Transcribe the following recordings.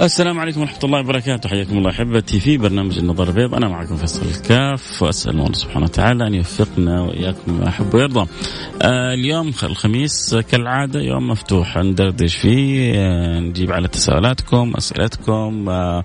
السلام عليكم ورحمة الله وبركاته. حياكم الله أحبتي في برنامج النظر البيض. أنا معكم فيصل الكاف وأسأل الله سبحانه وتعالى أن يوفقنا وإياكم ما يحب ويرضى. آه اليوم الخميس كالعادة يوم مفتوح. ندردش فيه آه نجيب على تساؤلاتكم أسئلتكم آه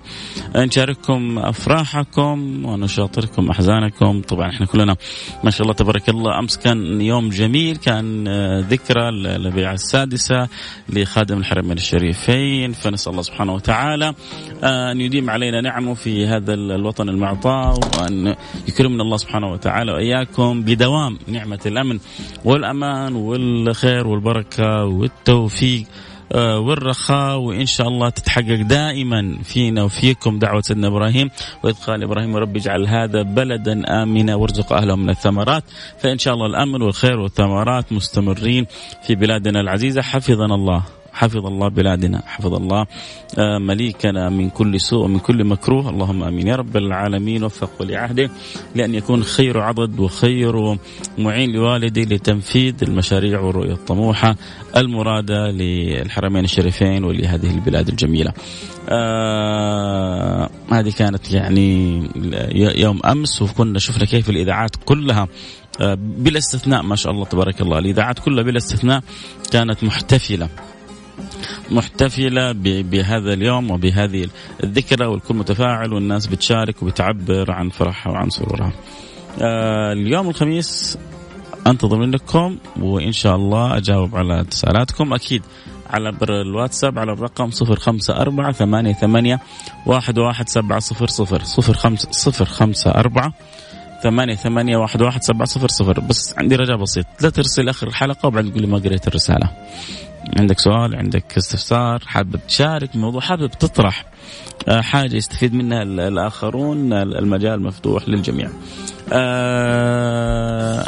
نشارككم أفراحكم ونشاطركم أحزانكم. طبعا إحنا كلنا ما شاء الله تبارك الله أمس كان يوم جميل. كان آه ذكرى البيعة السادسة لخادم الحرمين الشريفين. فنسأل الله سبحانه وتعالى تعالى أن يديم علينا نعمه في هذا الوطن المعطاء وأن يكرمنا الله سبحانه وتعالى وإياكم بدوام نعمة الأمن والأمان والخير والبركة والتوفيق والرخاء وإن شاء الله تتحقق دائما فينا وفيكم دعوة سيدنا إبراهيم وإذ قال إبراهيم. رب اجعل هذا بلدا آمنا وارزق أهله من الثمرات. فإن شاء الله الأمن والخير والثمرات مستمرين في بلادنا العزيزة. حفظنا الله. حفظ الله بلادنا. حفظ الله. مليكنا من كل سوء ومن كل مكروه. اللهم آمين. يا رب العالمين. وفق عهده لأن يكون خير عضد وخير معين لوالدي لتنفيذ المشاريع والرؤية الطموحة المرادة للحرمين الشريفين ولهذه البلاد الجميلة. آه هذه كانت يعني يوم أمس وكنا شفنا كيف الإذاعات كلها بلا استثناء ما شاء الله تبارك الله الإذاعات كلها بلا استثناء كانت محتفلة. محتفلة بهذا اليوم وبهذه الذكرى والكل متفاعل والناس بتشارك وبتعبر عن فرحها وعن سرورها. آه اليوم الخميس أنتظر منكم وإن شاء الله أجاوب على تساؤلاتكم أكيد على بر الواتساب على الرقم صفر خمسة أربعة ثمانية ثمانية واحد واحد سبعة صفر صفر صفر خمسة صفر خمسة أربعة ثمانية ثمانية واحد واحد سبعة صفر صفر. بس عندي رجاء بسيط لا ترسل آخر الحلقة وبعدين تقول لي ما قريت الرسالة. عندك سؤال عندك استفسار حابب تشارك موضوع حابب تطرح حاجة يستفيد منها الآخرون المجال مفتوح للجميع.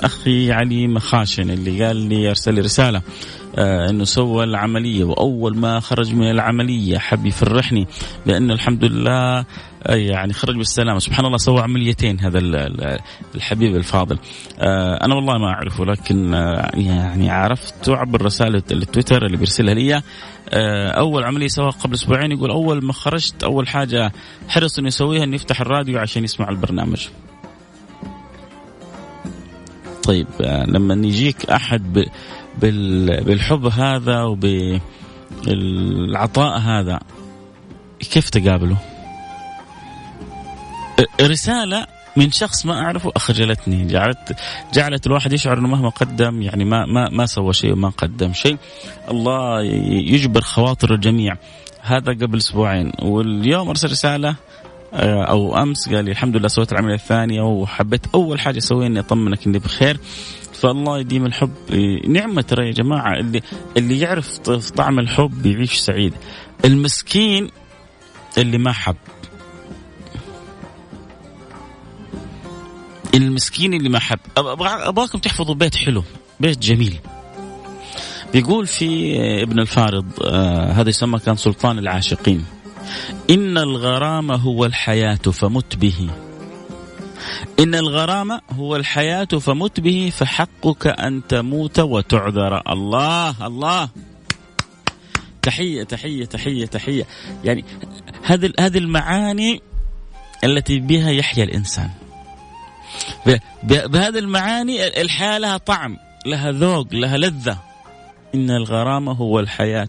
أخي علي مخاشن اللي قال لي أرسل رسالة. إنه سوى العملية وأول ما خرج من العملية. حب يفرحني بانه الحمد لله يعني خرج بالسلامة. سبحان الله سوى عمليتين هذا الحبيب الفاضل. أنا والله ما أعرفه لكن يعني عرفت عبر رسالة التويتر اللي بيرسلها لي أول عملية سواها قبل أسبوعين يقول أول ما خرجت أول حاجة حرص انه يسويها انه يفتح الراديو عشان يسمع البرنامج. طيب لما يجيك أحد بالحب هذا وبالعطاء هذا. كيف تقابله؟ رسالة من شخص ما أعرفه أخجلتني. جعلت جعلت الواحد يشعر أنه مهما قدم يعني ما ما ما سوى شيء وما قدم شيء. الله يجبر خواطر الجميع. هذا قبل أسبوعين. واليوم أرسل رسالة أو أمس قال لي الحمد لله سويت العملية الثانية وحبيت أول حاجة أسويها إني أطمنك إني بخير. فالله يديم الحب. نعمة ترى يا جماعة اللي اللي يعرف طعم الحب يعيش سعيد. المسكين اللي ما حب. المسكين اللي ما حب. أبغاكم تحفظوا بيت حلو بيت جميل. بيقول في ابن الفارض آه هذا يسمى كان سلطان العاشقين. إن الغرام هو الحياة فمت به. إن الغرام هو الحياة فمت به فحقك أن تموت وتعذر. الله الله. تحية تحية تحية تحية. يعني هذه هذه المعاني التي بها يحيا الإنسان. بهذه المعاني الحياة لها طعم لها ذوق لها لذة. إن الغرام هو الحياة.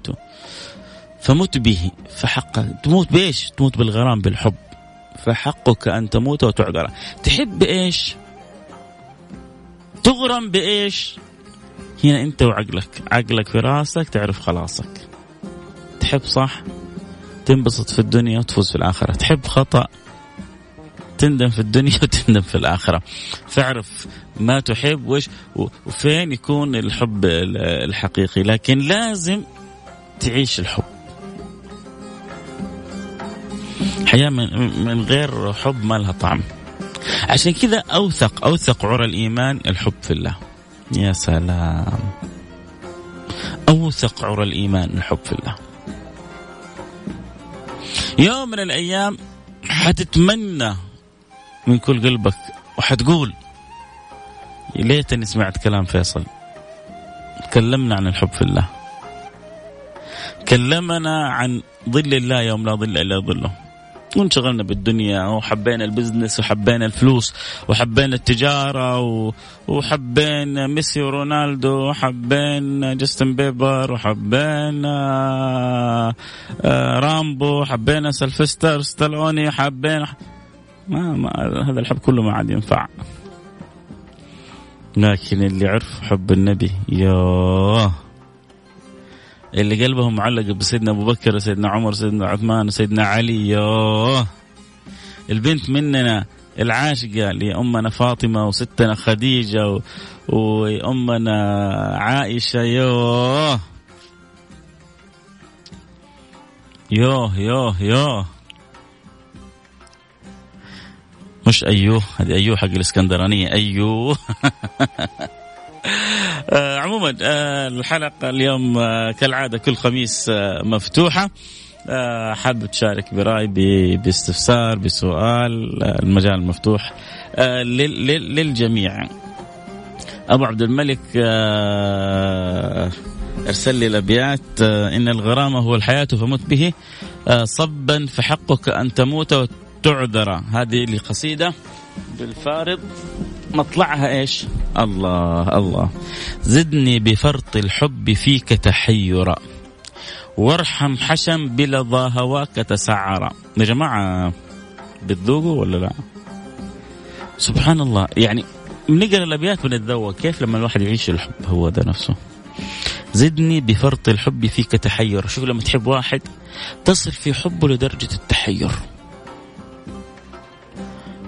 فمت به فحق. تموت بإيش؟ تموت بالغرام بالحب. فحقك أن تموت وتعذر. تحب بإيش؟ تغرم بإيش؟ هنا أنت وعقلك. عقلك في راسك تعرف خلاصك. تحب صح؟ تنبسط في الدنيا وتفوز في الآخرة. تحب خطأ؟ تندم في الدنيا وتندم في الآخرة. فاعرف ما تحب وش وفين يكون الحب الحقيقي. لكن لازم تعيش الحب. حياة من, من غير حب ما لها طعم. عشان كذا أوثق أوثق عرى الإيمان الحب في الله. يا سلام. أوثق عرى الإيمان الحب في الله. يوم من الأيام حتتمنى من كل قلبك وحتقول ليتني سمعت كلام فيصل. تكلمنا عن الحب في الله. كلمنا عن ظل الله يوم لا ظل إلا ظله. وانشغلنا بالدنيا وحبينا ال business وحبينا الفلوس وحبينا التجارة وحبينا ميسي ورونالدو وحبينا جاستن بيبر وحبينا آه، رامبو حبينا سلفستر ستالوني حبينا ما, ما هذا الحب كله ما عاد ينفع. لكن اللي عرف حب النبي ياه اللي قلبهم معلق بسيدنا أبو بكر سيدنا عمر سيدنا عثمان سيدنا علي. ياه. البنت مننا العاشقة لأمنا فاطمة وستنا خديجة وأمنا عائشة. يوه يوه يوه يوه مش أيوه هذه أيوه حق الإسكندرانية. أيوه. عموما آه الحلقة اليوم آه كالعادة كل خميس آه مفتوحة. آه حابب تشارك برأي باستفسار بسؤال آه المجال مفتوح آه للجميع. أبو عبد الملك آه ارسل لي الأبيات آه إن الغرامة هو الحياة فمت به. آه صبا فحقك أن تموت وتعذر. هذه لقصيدة بالفارض. مطلعها إيش؟ الله الله. زدني بفرط الحب فيك تحيرا. وارحم حشم بلظى هواك تسعرا. يا جماعة بتذوقوا ولا لا؟ سبحان الله. يعني بنقرأ الأبيات بنتذوق كيف لما الواحد يعيش الحب هو ده نفسه؟ زدني بفرط الحب فيك تحير. شوف لما تحب واحد تصل في حبه لدرجة التحير.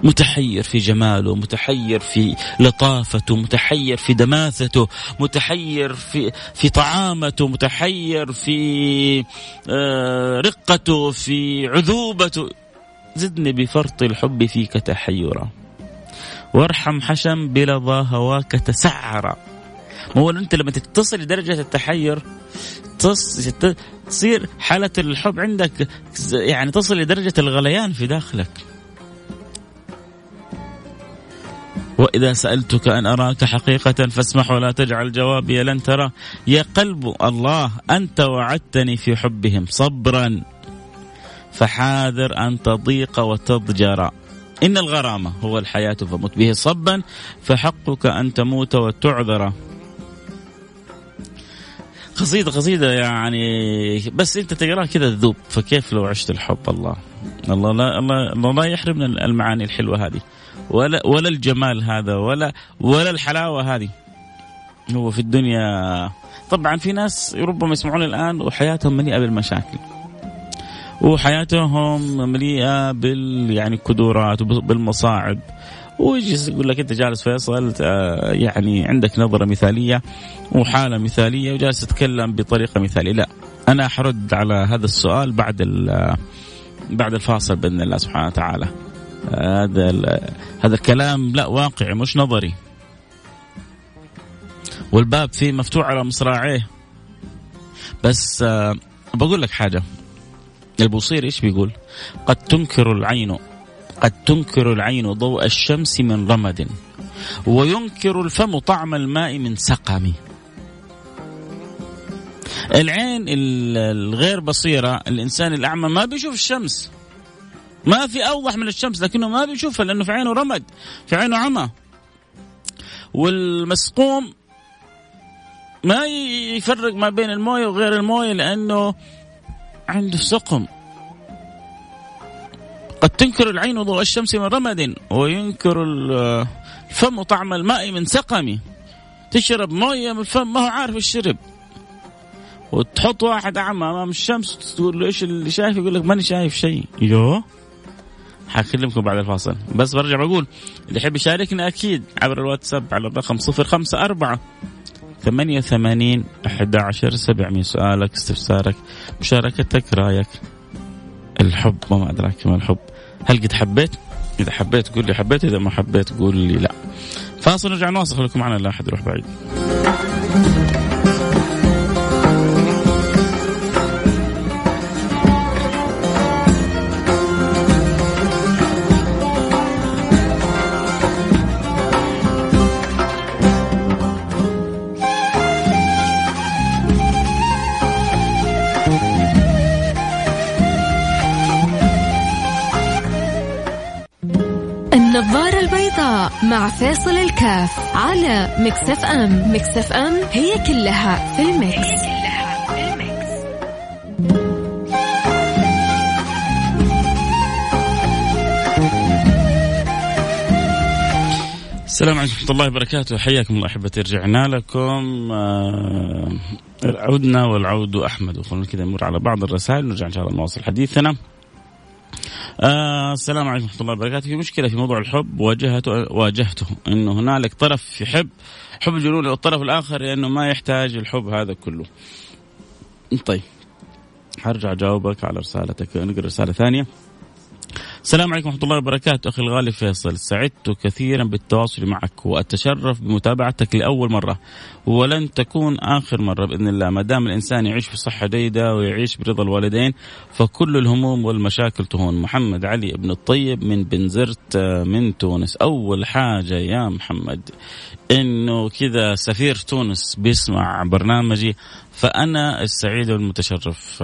متحير في جماله متحير في لطافته متحير في دماثته متحير في في طعامته متحير في آه، رقته في عذوبته. زدني بفرط الحب فيك تحيرا. وارحم حشم بلظى هواك تسعرا. هو أنت لما تصل لدرجه التحير تصير حالة الحب عندك يعني تصل لدرجة الغليان في داخلك. وإذا سألتك أن أراك حقيقة فاسمح ولا تجعل جوابي لن ترى. يا قلب الله أنت وعدتني في حبهم صبرا. فحاذر أن تضيق وتضجر. إن الغرامة هو الحياة فمت به صبا فحقك أن تموت وتعذر. قصيدة قصيدة يعني بس أنت تقراها كذا تذوب فكيف لو عشت الحب؟ الله الله لا الله, الله لا يحرمنا المعاني الحلوة هذه. ولا ولا الجمال هذا ولا ولا الحلاوة هذه. هو في الدنيا. طبعا في ناس ربما يسمعون الآن وحياتهم مليئة بالمشاكل. وحياتهم مليئة بال يعني كدورات وبالمصاعب ويجي يقول لك أنت جالس فيصل آه، يعني عندك نظرة مثالية وحالة مثالية وجالس تتكلم بطريقة مثالية. لا أنا حرد على هذا السؤال بعد بعد الفاصل بإذن الله سبحانه وتعالى. هذا هذا الكلام لا واقعي مش نظري. والباب فيه مفتوح على مصراعيه. بس آه بقول لك حاجة. البوصير إيش بيقول؟ قد تنكر العين قد تنكر العين ضوء الشمس من رمد وينكر الفم طعم الماء من سقم. العين الغير بصيرة الإنسان الأعمى ما بيشوف الشمس. ما في أوضح من الشمس لكنه ما بيشوفها لأنه في عينه رمد في عينه عمى. والمسقوم ما يفرق ما بين الموية وغير الموية لأنه عنده سقم. قد تنكر العين ضوء الشمس من رمد وينكر الفم طعم الماء من سقم. تشرب موية من الفم ما هو عارف الشرب. وتحط واحد أعمى أمام الشمس تقول له إيش اللي شايف يقول لك ماني شايف شيء. يوه. حكلمكم بعد الفاصل. بس برجع بقول اللي يحب يشاركنا أكيد عبر الواتساب على الرقم 054 88 11 700 سؤالك استفسارك مشاركتك رأيك. الحب وما أدراك ما الحب. هل قد حبيت؟ إذا حبيت قول لي حبيت إذا ما حبيت قول لي لا. فاصل نرجع نواصل. خليكم معنا لا أحد يروح بعيد. مع فاصل الكاف على Mix FM. Mix FM هي كلها في ال Mix, هي كلها في ال Mix. السلام عليكم ورحمة الله وبركاته. حياكم الله أحبتي. رجعنا لكم آه عدنا والعود أحمد. وخلونا كذا نمر على بعض الرسائل. ونرجع إن شاء الله نواصل حديثنا. آه السلام عليكم ورحمة الله وبركاته في مشكلة في موضوع الحب واجهته واجهته إنه هنالك طرف يحب حب الجنون والطرف الآخر لأنه ما يحتاج الحب هذا كله. طيب حرجع اجاوبك على رسالتك نقرأ رسالة ثانية. السلام عليكم ورحمة الله وبركاته أخي الغالي فيصل. سعدت كثيرا بالتواصل معك وأتشرف بمتابعتك لأول مرة ولن تكون آخر مرة بإذن الله. ما دام الإنسان يعيش في صحة جيدة ويعيش برضا الوالدين فكل الهموم والمشاكل تهون. محمد علي بن الطيب من بنزرت من تونس. أول حاجة يا محمد إنه كذا سفير تونس بيسمع برنامجي فأنا السعيد والمتشرف.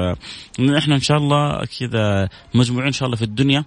إحنا إن شاء الله كذا مجموعين إن شاء الله في الدنيا.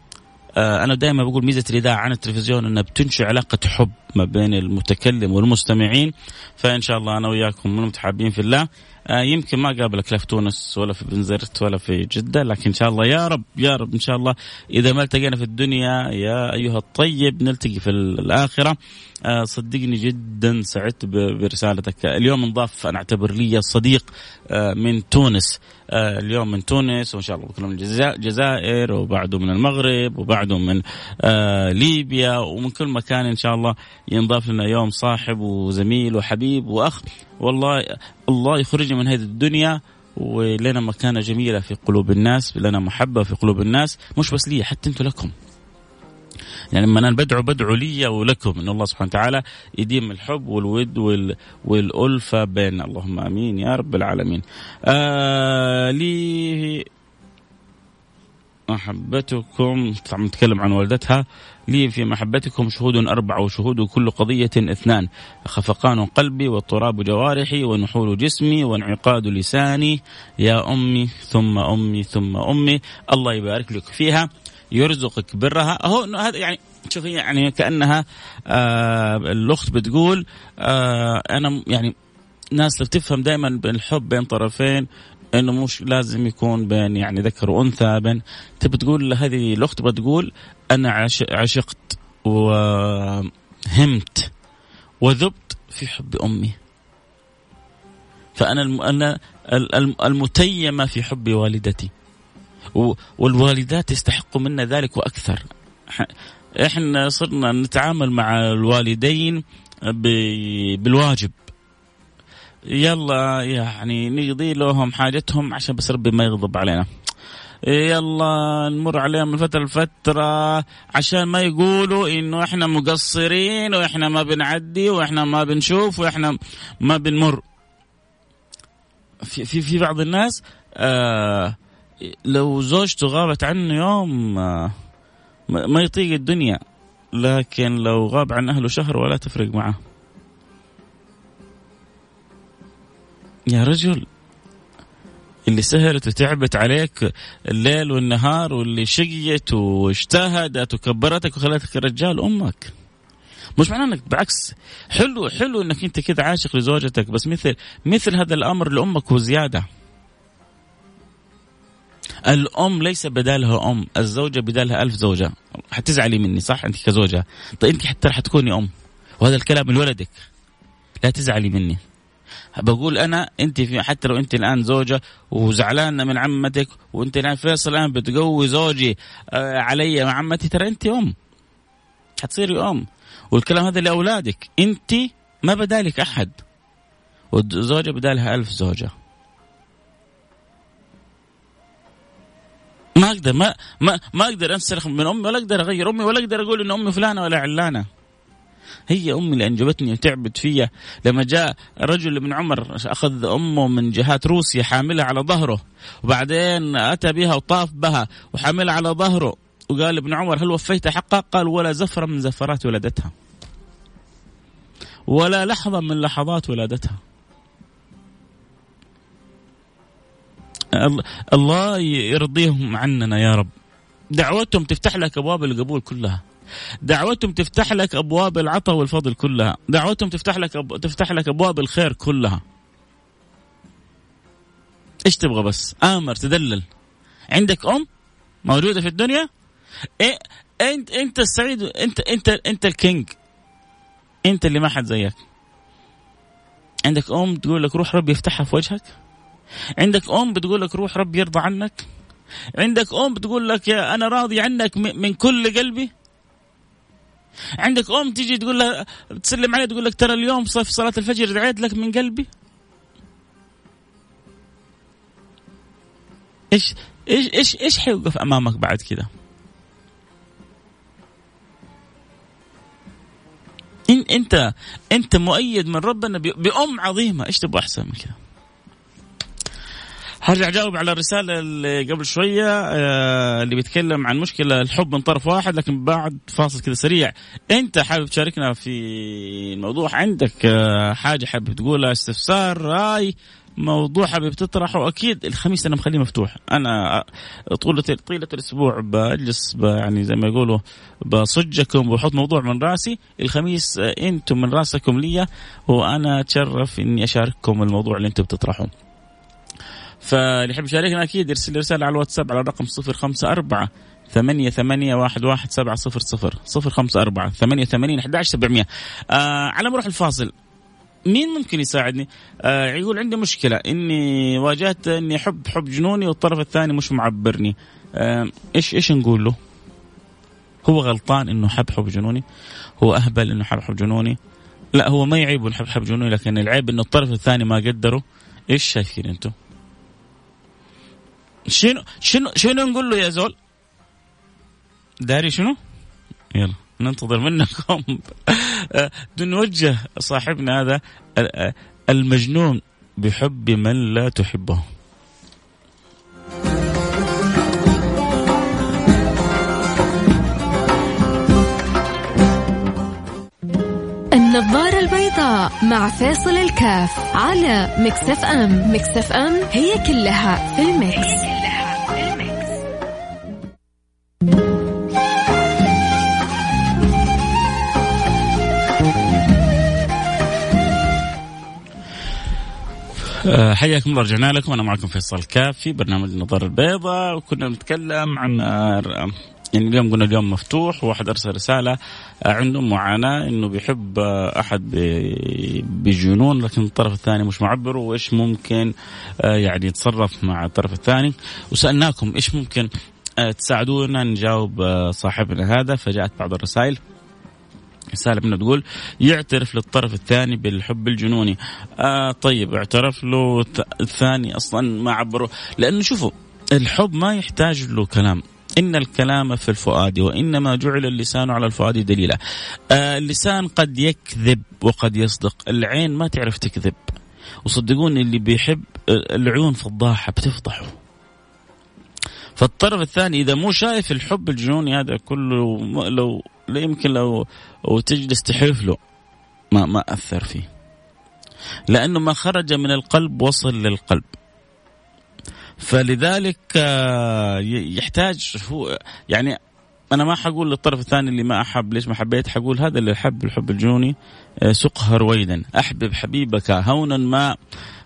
آه، أنا دائما بقول ميزة الإذاعة عن التلفزيون إنها بتنشئ علاقة حب ما بين المتكلم والمستمعين. فإن شاء الله أنا وياكم متحابين في الله. يمكن ما قابلك لا في تونس ولا في بنزرت ولا في جدة لكن إن شاء الله يا رب يا رب إن شاء الله إذا ما التقينا في الدنيا يا أيها الطيب نلتقي في الآخرة. آه، صدقني جدا سعدت برسالتك. اليوم انضاف أنا أعتبر لي صديق آه، من تونس. اليوم من تونس وإن شاء الله بكره من الجزائر وبعده من المغرب وبعده من ليبيا ومن كل مكان إن شاء الله ينضاف لنا يوم صاحب وزميل وحبيب وأخ. والله الله يخرجنا من هذه الدنيا ولنا مكانة جميلة في قلوب الناس لنا محبة في قلوب الناس مش بس لي حتى أنتم لكم يعني لما أنا بدعو بدعو لي ولكم إن الله سبحانه وتعالى يديم الحب والود وال والألفة بين اللهم آمين يا رب العالمين. آه لي محبتكم طبعا نتكلم عن والدتها. لي في محبتكم شهود أربعة وشهود كل قضية اثنان. خفقان قلبي واضطراب جوارحي ونحول جسمي وانعقاد لساني. يا أمي ثم أمي ثم أمي. الله يبارك لك فيها يرزقك برها. هو هذا يعني شوفي يعني كأنها آه الأخت بتقول آه أنا يعني ناس بتفهم دائما بين الحب بين طرفين. إنه مش لازم يكون بين يعني ذكر وأنثى بين تبي تقول هذه الأخت بتقول أنا عشقت وهمت وذبت في حب أمي. فأنا أنا المتيمة في حب والدتي. والوالدات يستحقوا منا ذلك وأكثر. إحنا صرنا نتعامل مع الوالدين بالواجب. يلا يعني نقضي لهم حاجتهم عشان بس ربي ما يغضب علينا. يلا نمر عليهم من فترة لفترة عشان ما يقولوا إنه إحنا مقصرين وإحنا ما بنعدي وإحنا ما بنشوف وإحنا ما بنمر. في في, في بعض الناس آه لو زوجته غابت عنه يوم آه ما يطيق الدنيا لكن لو غاب عن أهله شهر ولا تفرق معه. يا رجل اللي سهرت وتعبت عليك الليل والنهار واللي شقيت واجتهدت وكبرتك وخلتك رجال أمك. مش معناه إنك بالعكس حلو حلو إنك أنت كذا عاشق لزوجتك بس مثل مثل هذا الأمر لأمك وزياده الأم ليس بدالها أم الزوجة بدالها ألف زوجة. حتزعلي مني صح؟ أنت كزوجة. طيب أنت حتى حتكوني أم. وهذا الكلام من ولدك. لا تزعلي مني. بقول أنا أنت في حتى لو أنت الآن زوجة وزعلانة من عمتك وأنت الآن فيصل الآن بتقوي زوجي آه، علي مع عمتي ترى أنت أم. حتصيري أم. والكلام هذا لأولادك. أنت ما بدالك أحد. والزوجة بدالها ألف زوجة. ما أقدر ما ما ما أقدر انسلخ من أمي ولا أقدر أغير أمي ولا أقدر أقول إن أمي فلانة ولا علانة. هي أمي اللي انجبتني وتعبت فيا لما جاء رجل من عمر أخذ أمه من جهات روسيا حاملها على ظهره وبعدين أتى بها وطاف بها وحاملها على ظهره. وقال ابن عمر هل وفيت حقها؟ قال ولا زفرة من زفرات ولدتها. ولا لحظة من لحظات ولادتها الله يرضيهم عننا يا رب. دعوتهم تفتح لك أبواب القبول كلها. دعوتهم تفتح لك أبواب العطاء والفضل كلها. دعوتهم تفتح لك أب... تفتح لك أبواب الخير كلها. إيش تبغى بس؟ آمر تدلل عندك أم موجودة في الدنيا؟ إيه أنت أنت السعيد أنت أنت أنت الكينج. أنت اللي ما حد زيك. عندك أم تقول لك روح ربي يفتحها في وجهك؟ عندك أم بتقول لك روح ربي يرضى عنك؟ عندك أم بتقول لك يا أنا راضي عنك من كل قلبي؟ عندك أم تيجي تقول لها تسلم عليها تقول لك ترى اليوم في صلاة الفجر دعيت لك من قلبي إيش إيش إيش إيش حيوقف أمامك بعد كذا؟ انت أنت مؤيد من ربنا بأم عظيمة إيش تبغى أحسن من كذا؟ هرجع اجاوب على الرسالة اللي قبل شوية آه، اللي بيتكلم عن مشكلة الحب من طرف واحد لكن بعد فاصل كذا سريع. أنت حابب تشاركنا في الموضوع؟ عندك آه، حاجة حابب تقولها؟ استفسار رأي موضوع حابب تطرحه؟ أكيد الخميس أنا مخليه مفتوح. أنا طولة طيلة الأسبوع بجلس يعني زي ما يقولوا بصجكم وبحط موضوع من رأسي. الخميس آه، أنتم من رأسكم لي وأنا أتشرف إني أشارككم الموضوع اللي أنتم بتطرحوه. فاللي يحب يشاركنا أكيد يرسل رسالة على الواتساب على الرقم 054 ثمانية ثمانية واحد واحد سبعة صفر صفر صفر خمسة أربعة ثمانية ثمانين أحد عشر سبعمية آه على ما أروح الفاصل مين ممكن يساعدني؟ آه يقول عندي مشكلة إني واجهت إني أحب حب جنوني والطرف الثاني مش معبرني آه إيش إيش نقول له؟ هو غلطان إنه حب حب جنوني؟ هو أهبل إنه حب حب جنوني؟ لا هو ما يعيب إنه حب حب جنوني لكن العيب إنه الطرف الثاني ما قدره إيش شايفين أنتم؟ شنو شنو شنو نقول له يا زول؟ داري شنو؟ يلا ننتظر منكم نوجه صاحبنا هذا المجنون بحب من لا تحبه النظارة البيضاء مع فاصل الكاف على Mix FM Mix FM هي كلها في ال Mix. حياكم الله رجعنا لكم. أنا معكم فيصل كاف في برنامج النظاره البيضاء وكنا نتكلم عن آه، يعني اليوم قلنا اليوم مفتوح وواحد أرسل رسالة آه، عنده معاناة إنه بيحب أحد بجنون لكن الطرف الثاني مش معبر وإيش ممكن يعني يتصرف مع الطرف الثاني. وسألناكم إيش ممكن تساعدونا نجاوب صاحبنا هذا. فجاءت بعض الرسائل. رسالة منه تقول يعترف للطرف الثاني بالحب الجنوني. آه طيب اعترف له الثاني أصلا ما عبره. لأنه شوفوا الحب ما يحتاج له كلام. إن الكلام في الفؤاد وإنما جعل اللسان على الفؤاد دليلا. آه اللسان قد يكذب وقد يصدق. العين ما تعرف تكذب. وصدقوني اللي بيحب العيون فضاحة بتفضحه. فالطرف الثاني إذا مو شايف الحب الجنوني هذا كله لو لا يمكن لو وتجلس تحلف له ما ما أثر فيه. لأنه ما خرج من القلب وصل للقلب. فلذلك آه، يحتاج هو يعني أنا ما حقول للطرف الثاني اللي ما أحب ليش ما حبيت؟ حقول هذا اللي حب الحب الجنوني آه، سقها رويدا. أحبب حبيبك هونا ما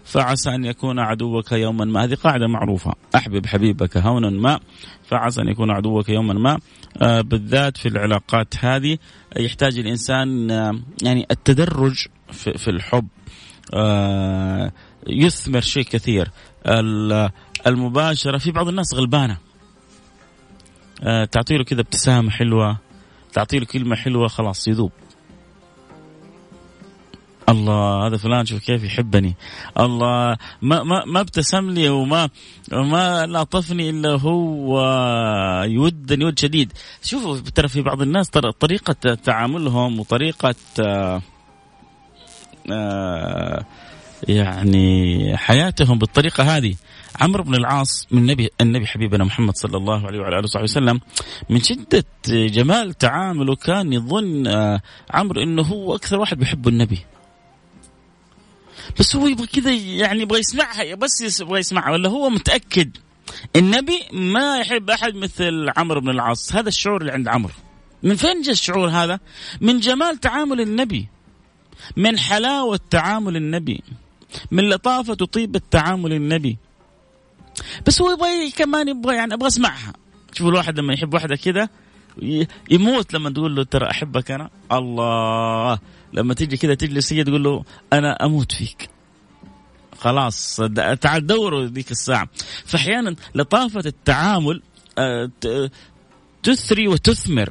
فعسى أن يكون عدوك يوما ما. هذه قاعدة معروفة. أحبب حبيبك هونا ما. فعسى أن يكون عدوك يوما ما. آه، بالذات في العلاقات هذه يحتاج الإنسان آه، يعني التدرج في, الحب. آه، يثمر شيء كثير. المباشرة في بعض الناس غلبانة. تعطي له كذا ابتسامة حلوة تعطي له كلمة حلوة خلاص يذوب. الله هذا فلان شوف كيف يحبني. الله ما ما ما ابتسم لي وما ما لاطفني إلا هو. يودني ود شديد. شوفوا ترى في بعض الناس ترى طريقة تعاملهم وطريقة آه آه يعني حياتهم بالطريقة هذه. عمرو بن العاص من النبي النبي حبيبنا محمد صلى الله عليه وعلى آله وصحبه وسلم من شدة جمال تعامله كان يظن آه، عمرو إنه هو أكثر واحد بيحب النبي. بس هو يبغى كذا يعني يبغى يسمعها بس يبغى يسمعها. ولا هو متأكد النبي ما يحب أحد مثل عمرو بن العاص؟ هذا الشعور اللي عند عمرو. من فين جاء الشعور هذا؟ من جمال تعامل النبي من حلاوة تعامل النبي من لطافة وطيبه تعامل النبي. بس هو يبغى كمان يبغى يعني أبغى أسمعها. شوف الواحد لما يحب واحدة كذا يموت لما تقول له ترى أحبك أنا. الله! لما تيجي كذا تجلس هي تقول له أنا أموت فيك. خلاص تعال دوروا ذيك الساعة. فأحيانا لطافة التعامل آه، تثري وتثمر.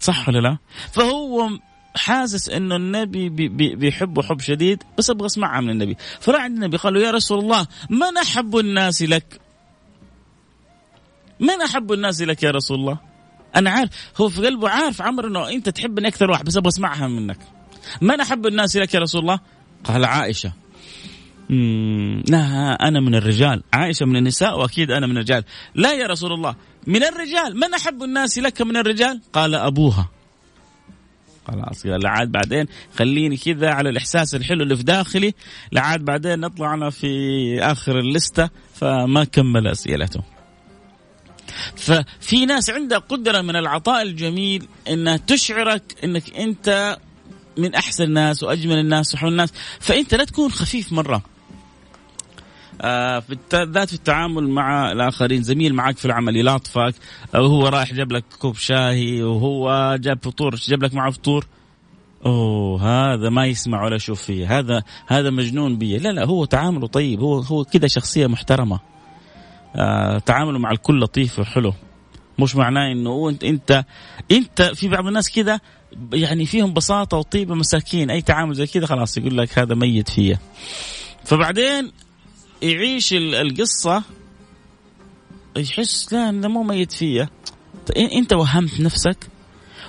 صح ولا لا؟ فهو حاسس إنه النبي بيحبه حب شديد بس أبغى أسمعها من النبي. فراح عند النبي قال له يا رسول الله من أحب الناس لك؟ من أحب الناس لك يا رسول الله؟ أنا عارف. هو في قلبه عارف عمر إنه أنت تحبني أكثر واحد بس أبغى أسمعها منك. من أحب الناس لك يا رسول الله؟ قال عائشة. لا أنا من الرجال. عائشة من النساء وأكيد أنا من الرجال. لا يا رسول الله من الرجال. من أحب الناس لك من الرجال؟ قال أبوها. خلاص لعاد بعدين خليني كذا على الإحساس الحلو اللي في داخلي. لعاد بعدين نطلع أنا في آخر اللستة فما كمل أسئلته. ففي ناس عندها قدرة من العطاء الجميل إنها تشعرك إنك أنت من أحسن الناس وأجمل الناس وحول الناس. فأنت لا تكون خفيف مرة. آه في ذات في التعامل مع الآخرين زميل معك في العمل يلاطفك أو هو رايح جاب لك كوب شاهي وهو جاب فطور جاب لك معه فطور. أوه هذا ما يسمع ولا يشوف فيه. هذا هذا مجنون بي. لا لا هو تعامله طيب. هو هو كذا شخصية محترمة. تعامله مع الكل لطيف وحلو. مش معناه إنه انت انت أنت في بعض الناس كذا يعني فيهم بساطة وطيبة مساكين. أي تعامل زي كذا خلاص يقول لك هذا ميت فيا. فبعدين يعيش القصة يحس لا أنا مو ميت فيا. أنت وهمت نفسك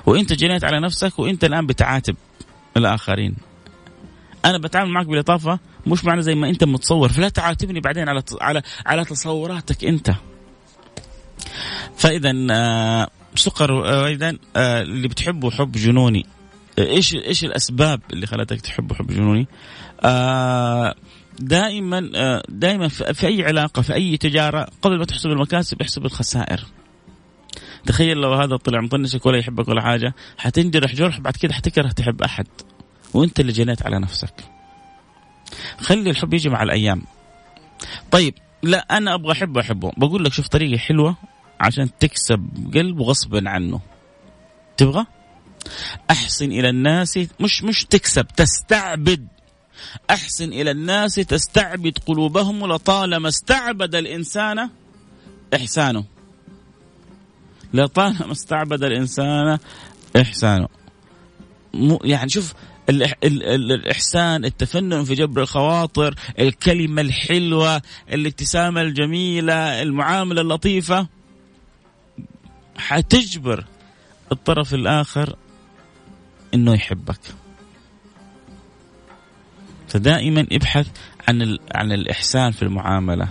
وأنت جنيت على نفسك وأنت الآن بتعاتب الآخرين. أنا بتعامل معك بلطافة مش معنى زي ما أنت متصور فلا تعاتبني بعدين على على على تصوراتك أنت فاذا آه سكر آه، أيضا آه اللي بتحبه حب جنوني إيش إيش الأسباب اللي خلتك تحبه حب جنوني؟ آه دائما آه دائما في أي علاقة في أي تجارة قبل ما تحسب المكاسب احسب الخسائر. تخيل لو هذا طلع مطنشك ولا يحبك ولا حاجة حتنجرح جرح بعد كده حتكره تحب أحد وانت اللي جنيت على نفسك. خلي الحب يجي مع الأيام. طيب لا أنا أبغى أحبه أحبه. بقول لك شوف طريقة حلوة عشان تكسب قلبه غصبا عنه. تبغى؟ أحسن إلى الناس مش مش تكسب تستعبد. أحسن إلى الناس تستعبد قلوبهم لطالما استعبد الإنسان إحسانه. لطالما استعبد الإنسان إحسانه. يعني شوف الإحسان التفنن في جبر الخواطر الكلمة الحلوة الابتسامة الجميلة المعاملة اللطيفة حتجبر الطرف الآخر أنه يحبك. فدائما ابحث عن عن الإحسان في المعاملة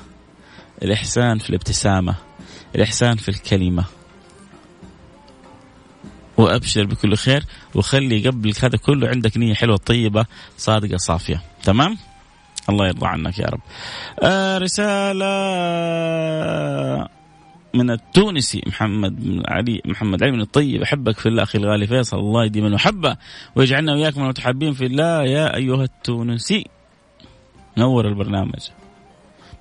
الإحسان في الابتسامة الإحسان في الكلمة. وأبشر بكل خير وخلي قبل هذا كله عندك نية حلوة طيبة صادقة صافية. تمام؟ الله يرضى عنك يا رب. آه رسالة من التونسي محمد بن علي محمد علي من الطيب. أحبك في الله أخي الغالي فيصل. الله يديم المحبة ويجعلنا وياكم المتحبين في الله. يا أيها التونسي نور البرنامج.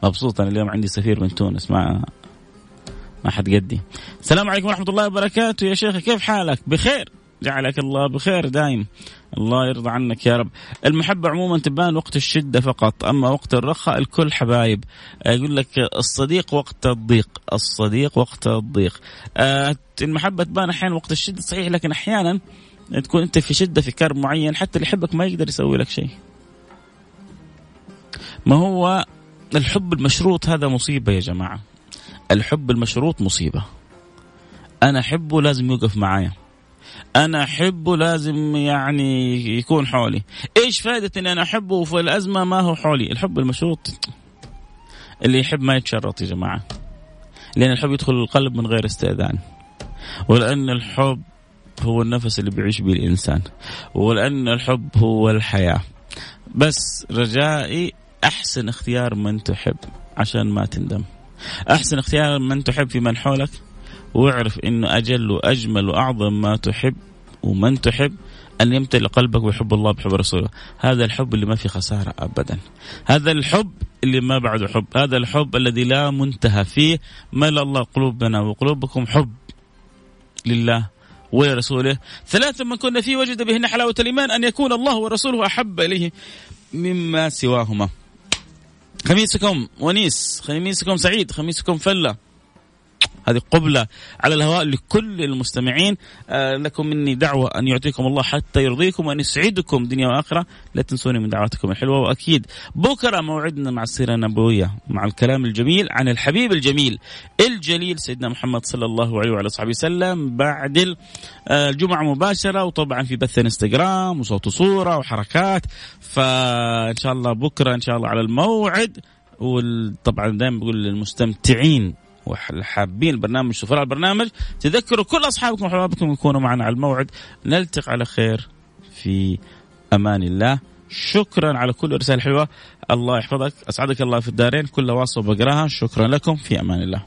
مبسوط أنا اليوم عندي سفير من تونس مع ما حد قدي. السلام عليكم ورحمة الله وبركاته. يا شيخ كيف حالك؟ بخير. جعلك الله بخير دايم. الله يرضى عنك يا رب. المحبة عموما تبان وقت الشدة فقط أما وقت الرخاء الكل حبايب. يقول لك الصديق وقت الضيق الصديق وقت الضيق. آه، المحبة تبان أحيانا وقت الشدة صحيح لكن أحيانا تكون أنت في شدة في كرب معين حتى اللي يحبك ما يقدر يسوي لك شيء. ما هو الحب المشروط؟ هذا مصيبة يا جماعة. الحب المشروط مصيبة. أنا احبه لازم يوقف معايا. أنا احبه لازم يعني يكون حولي. إيش فائده إني أنا أحبه وفي الأزمة ما هو حولي؟ الحب المشروط اللي يحب ما يتشرط يا جماعة. لأن الحب يدخل القلب من غير استئذان. ولأن الحب هو النفس اللي بيعيش به الإنسان. ولأن الحب هو الحياة. بس رجائي أحسن اختيار من تحب عشان ما تندم. أحسن اختيار من تحب في من حولك واعرف إنه أجل وأجمل وأعظم ما تحب ومن تحب أن يمتلئ قلبك ويحب الله بحب رسوله. هذا الحب اللي ما في خسارة ابدا. هذا الحب اللي ما بعده حب. هذا الحب الذي لا منتهى فيه ملأ الله قلوبنا وقلوبكم حب لله ولرسوله. ثلاثة من كنا فيه وجد بهن حلاوة الإيمان أن يكون الله ورسوله أحب إليه مما سواهما. خميسكم ونيس خميسكم سعيد خميسكم فلة. هذه قبلة على الهواء لكل المستمعين. آه لكم مني دعوة أن يعطيكم الله حتى يرضيكم وأن يسعدكم دنيا وآخرة. لا تنسوني من دعواتكم الحلوة. وأكيد بكرة موعدنا مع السيرة النبوية مع الكلام الجميل عن الحبيب الجميل الجليل سيدنا محمد صلى الله عليه وعلى صحبه وسلم. بعد آه، الجمعة مباشرة وطبعا في بث انستغرام وصوت وصورة وحركات. فإن شاء الله بكرة إن شاء الله على الموعد. وطبعا دائما بقول للمستمتعين وحابين البرنامج سفراء البرنامج تذكروا كل أصحابكم وحبابكم يكونوا معنا على الموعد. نلتقي على خير في أمان الله. شكرا على كل رساله حلوة الله يحفظك. أسعدك الله في الدارين. كل واصل بقراها. شكرا لكم. في أمان الله.